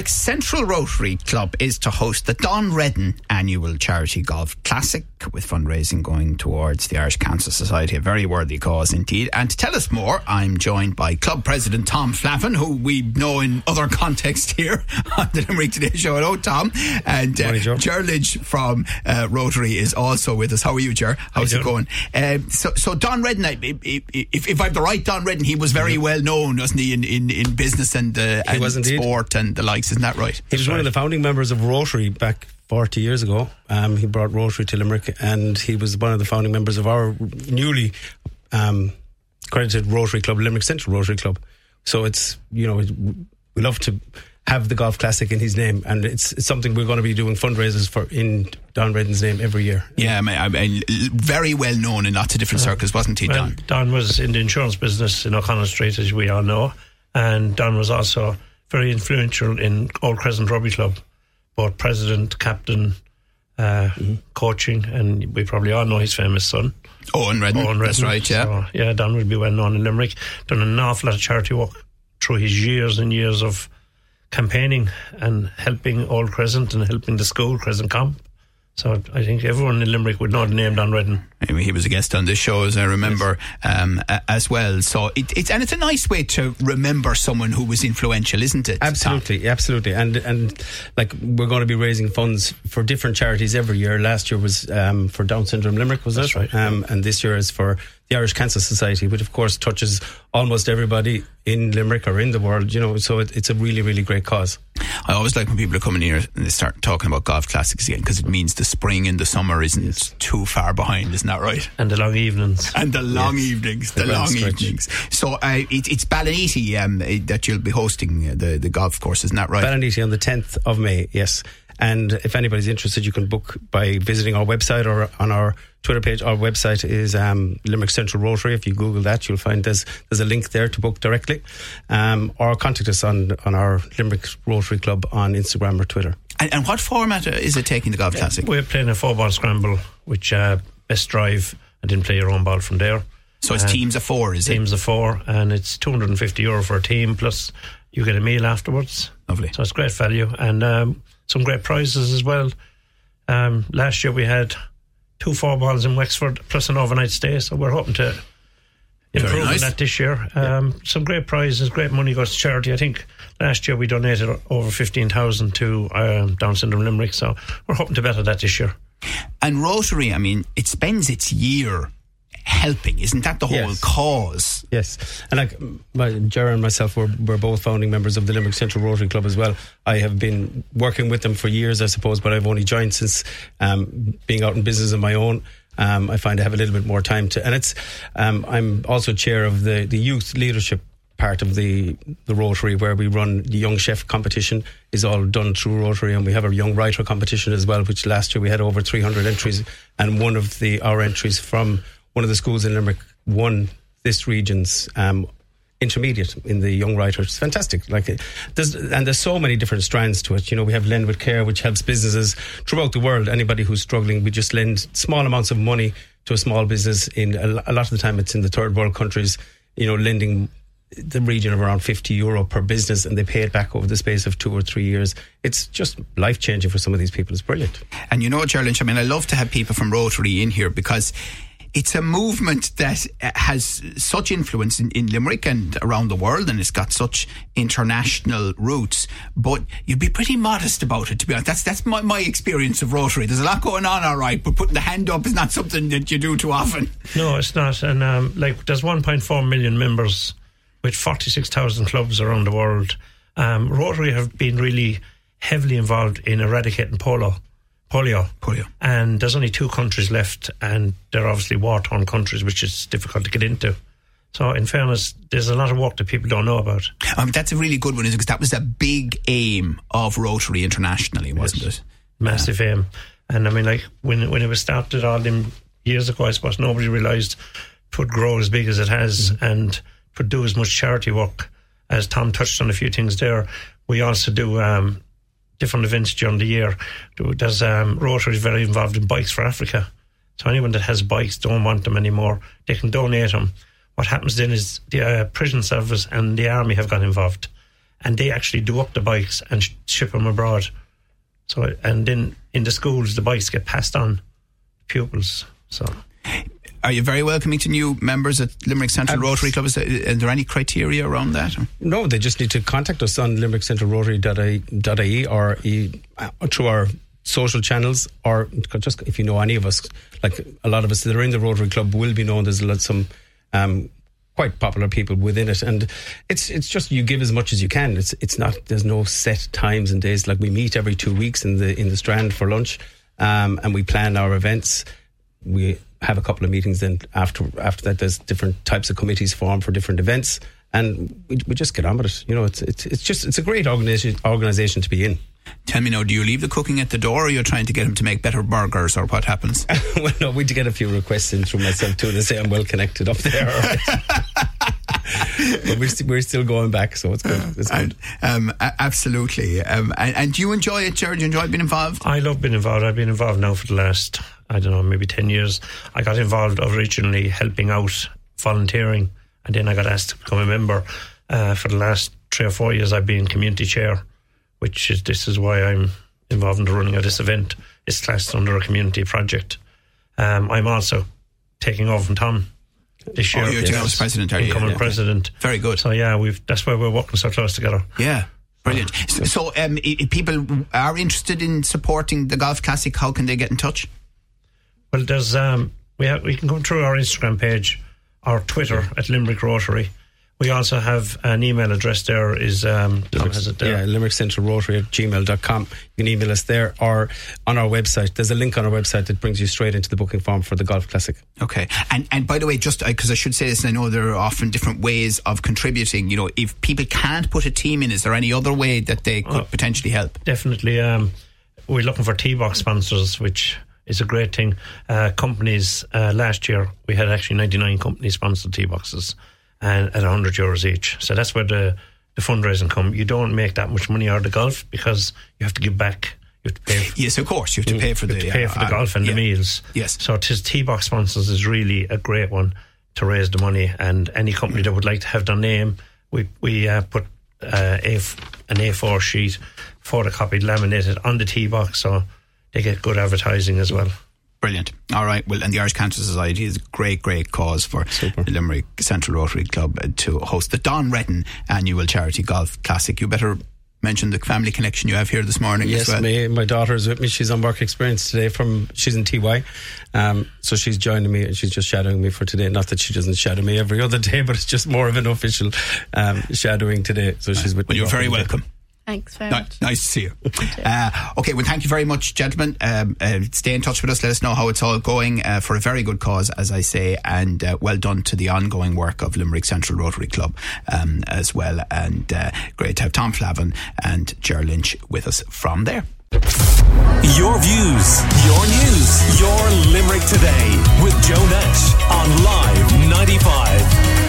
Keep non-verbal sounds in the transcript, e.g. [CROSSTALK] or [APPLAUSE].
Limerick Central Rotary Club is to host the Don Reddan annual charity golf classic with fundraising going towards the Irish Cancer Society, a very worthy cause indeed. And to tell us more, I'm joined by club president Tom Flavin, who we know in other [LAUGHS] contexts here on the Limerick Today Show. Hello, Tom. And uh, Ger Lynch from uh, Rotary is also with us. How are you, Ger? How's it going? Um, so, so Don Reddan, if, if I'm the right Don Reddan, he was very well known, wasn't he, in, in, in business and, uh, and sport and the likes, isn't that right? He was one of the founding members of Rotary back 40 years ago. Um, he brought Rotary to Limerick and he was one of the founding members of our newly um, accredited Rotary Club, Limerick Central Rotary Club. So it's, you know, we love to have the golf classic in his name, and it's, it's something we're going to be doing fundraisers for in Don Reddan's name every year. Yeah, I mean, I mean, very well known in lots of different uh, circles, wasn't he, well, Don? Don was in the insurance business in O'Connell Street, as we all know, and Don was also very influential in Old Crescent Rugby Club, both president, captain, uh, mm-hmm. coaching, and we probably all know his famous son. Owen Reddan. Owen Reddan. That's right, yeah. So, yeah, Don would be well known in Limerick. Done an awful lot of charity work through his years and years of campaigning and helping Old Crescent and helping the school, Crescent Comp. So I think everyone in Limerick would know the name Don Reddan. He was a guest on this show, as I remember, yes. um, as well. So it, it's and it's a nice way to remember someone who was influential, isn't it? Absolutely, Tom? absolutely. And and like we're going to be raising funds for different charities every year. Last year was um, for Down syndrome Limerick, was That's it? Right. Um, and this year is for the Irish Cancer Society, which of course touches almost everybody in Limerick or in the world, you know, so it, it's a really, really great cause. I always like when people are coming here and they start talking about golf classics again because it means the spring and the summer isn't yes. too far behind, isn't that right? And the long evenings. And the long yes. evenings, the, the long stretch. evenings. So uh, it, it's Ballyneety um, that you'll be hosting uh, the, the golf course, isn't that right? Ballyneety on the 10th of May, yes. And if anybody's interested, you can book by visiting our website or on our Twitter page. Our website is um, Limerick Central Rotary. If you Google that, you'll find there's there's a link there to book directly, um, or contact us on on our Limerick Rotary Club on Instagram or Twitter. And, and what format is it taking the golf classic? We're playing a four ball scramble, which uh, best drive and then play your own ball from there. So it's uh, teams of four, is teams it? Teams of four, and it's 250 euro for a team plus you get a meal afterwards. Lovely. So it's great value and um, some great prizes as well. Um, last year we had two four balls in Wexford plus an overnight stay, so we're hoping to improve nice. that this year. Um, yeah. Some great prizes, great money goes to charity. I think last year we donated over 15,000 to um, Down syndrome Limerick, so we're hoping to better that this year. And Rotary, I mean, it spends its year helping. Isn't that the whole yes. cause? Yes. And like my, Jared and myself, we're, we're both founding members of the Limerick Central Rotary Club as well. I have been working with them for years, I suppose, but I've only joined since um, being out in business on my own. Um, I find I have a little bit more time to, and it's. Um, I'm also chair of the the youth leadership part of the the Rotary where we run the young chef competition is all done through Rotary and we have a young writer competition as well which last year we had over 300 entries and one of the our entries from one of the schools in Limerick won this region's um, intermediate in the young writers. Fantastic. Like there's and there's so many different strands to it. You know, we have Lend with Care, which helps businesses throughout the world. Anybody who's struggling, we just lend small amounts of money to a small business. In a, lot of the time, it's in the third world countries. You know, lending the region of around 50 euro per business and they pay it back over the space of two or three years. It's just life changing for some of these people. It's brilliant. And you know, Gerald, I mean, I love to have people from Rotary in here because it's a movement that uh, has such influence in, in, Limerick and around the world, and it's got such international roots. But you'd be pretty modest about it, to be honest. That's that's my, my experience of Rotary. There's a lot going on, all right, but putting the hand up is not something that you do too often. No, it's not. And um, like, there's 1.4 million members with 46,000 clubs around the world. Um, Rotary have been really heavily involved in eradicating polo polio. Polio. And there's only two countries left, and they're obviously war torn countries, which is difficult to get into. So, in fairness, there's a lot of work that people don't know about. Um, that's a really good one, is because that was a big aim of Rotary internationally, wasn't yes. it? Massive yeah. aim. And I mean, like, when, when it was started all them years ago, I suppose nobody realised it would grow as big as it has mm-hmm. and would do as much charity work as Tom touched on a few things there. We also do um, different events during the year. There's um, Rotary is very involved in Bikes for Africa. So anyone that has bikes don't want them anymore, they can donate them. What happens then is the uh, prison service and the army have got involved, and they actually do up the bikes and sh- ship them abroad. So and then in the schools, the bikes get passed on pupils. So are you very welcoming to new members at Limerick Central um, Rotary Club? Is there, is there, any criteria around that? No, they just need to contact us on limerickcentralrotary.ie or uh, through our social channels or just if you know any of us, like a lot of us that are in the Rotary Club will be known. There's a lot some um, quite popular people within it, and it's it's just you give as much as you can. It's it's not there's no set times and days. Like we meet every two weeks in the in the Strand for lunch, um, and we plan our events. We have a couple of meetings. Then after after that, there's different types of committees formed for different events, and we, we just get on with it. You know, it's it's it's just it's a great organization organization to be in. Tell me now, do you leave the cooking at the door, or you're trying to get him to make better burgers, or what happens? [LAUGHS] well, no, we get a few requests in through myself too. They say I'm well connected up there. [LAUGHS] but we're, st- we're still going back, so it's good. It's good. Um, absolutely. Um, and, and, do you enjoy it, Jared? Do you enjoy being involved? I love being involved. I've been involved now for the last, I don't know, maybe 10 years. I got involved originally helping out, volunteering, and then I got asked to become a member. Uh, for the last three or four years, I've been community chair, which is this is why I'm involved in the running of this event. It's classed under a community project. Um, I'm also taking over from Tom this year. Oh, you're yes. president, are you? Incoming yeah. president. Very good. So yeah, we've that's why we're working so close together. Yeah. Brilliant. So, so um, if people are interested in supporting the Golf Classic, how can they get in touch? Well, there's um, we have, we can go through our Instagram page, our Twitter at Limerick Rotary, we also have an email address there. Is um, Limerick, has it there? Yeah, Limerick Central Rotary at gmail.com. You can email us there or on our website. There's a link on our website that brings you straight into the booking form for the Golf Classic. Okay. And and by the way, just because uh, I should say this, and I know there are often different ways of contributing. You know, if people can't put a team in, is there any other way that they could oh, potentially help? Definitely. Um, we're looking for tee box sponsors, which is a great thing. Uh, companies, uh, last year, we had actually 99 companies sponsored tee boxes and at 100 euros each. So that's where the, the fundraising come. You don't make that much money out of the golf because you have to give back. You have to pay. For, [LAUGHS] yes, of course, you have to pay for the pay for the uh, golf and yeah. the meals. Yes. So tis tee box sponsors is really a great one to raise the money, and any company that would like to have their name, we we uh, put uh, a an A4 sheet photocopied, laminated on the tee box, so they get good advertising as well. Brilliant. All right. Well, and the Irish Cancer Society is a great, great cause for Super. the Limerick Central Rotary Club to host the Don Reddan annual charity golf classic. You better mention the family connection you have here this morning. Yes, well. me, my daughter is with me. She's on work experience today. From she's in TY, um, so she's joining me and she's just shadowing me for today. Not that she doesn't shadow me every other day, [LAUGHS] but it's just more of an official um, shadowing today. So she's with well, me. Well, you're very welcome. Thanks very much. Nice to see you. Uh, okay, well, thank you very much, gentlemen. Um, uh, stay in touch with us. Let us know how it's all going uh, for a very good cause, as I say, and uh, well done to the ongoing work of Limerick Central Rotary Club um, as well. And uh, great to have Tom Flavin and Ger Lynch with us from there. Your views, your news, your Limerick today with Joe Nash on Live 95.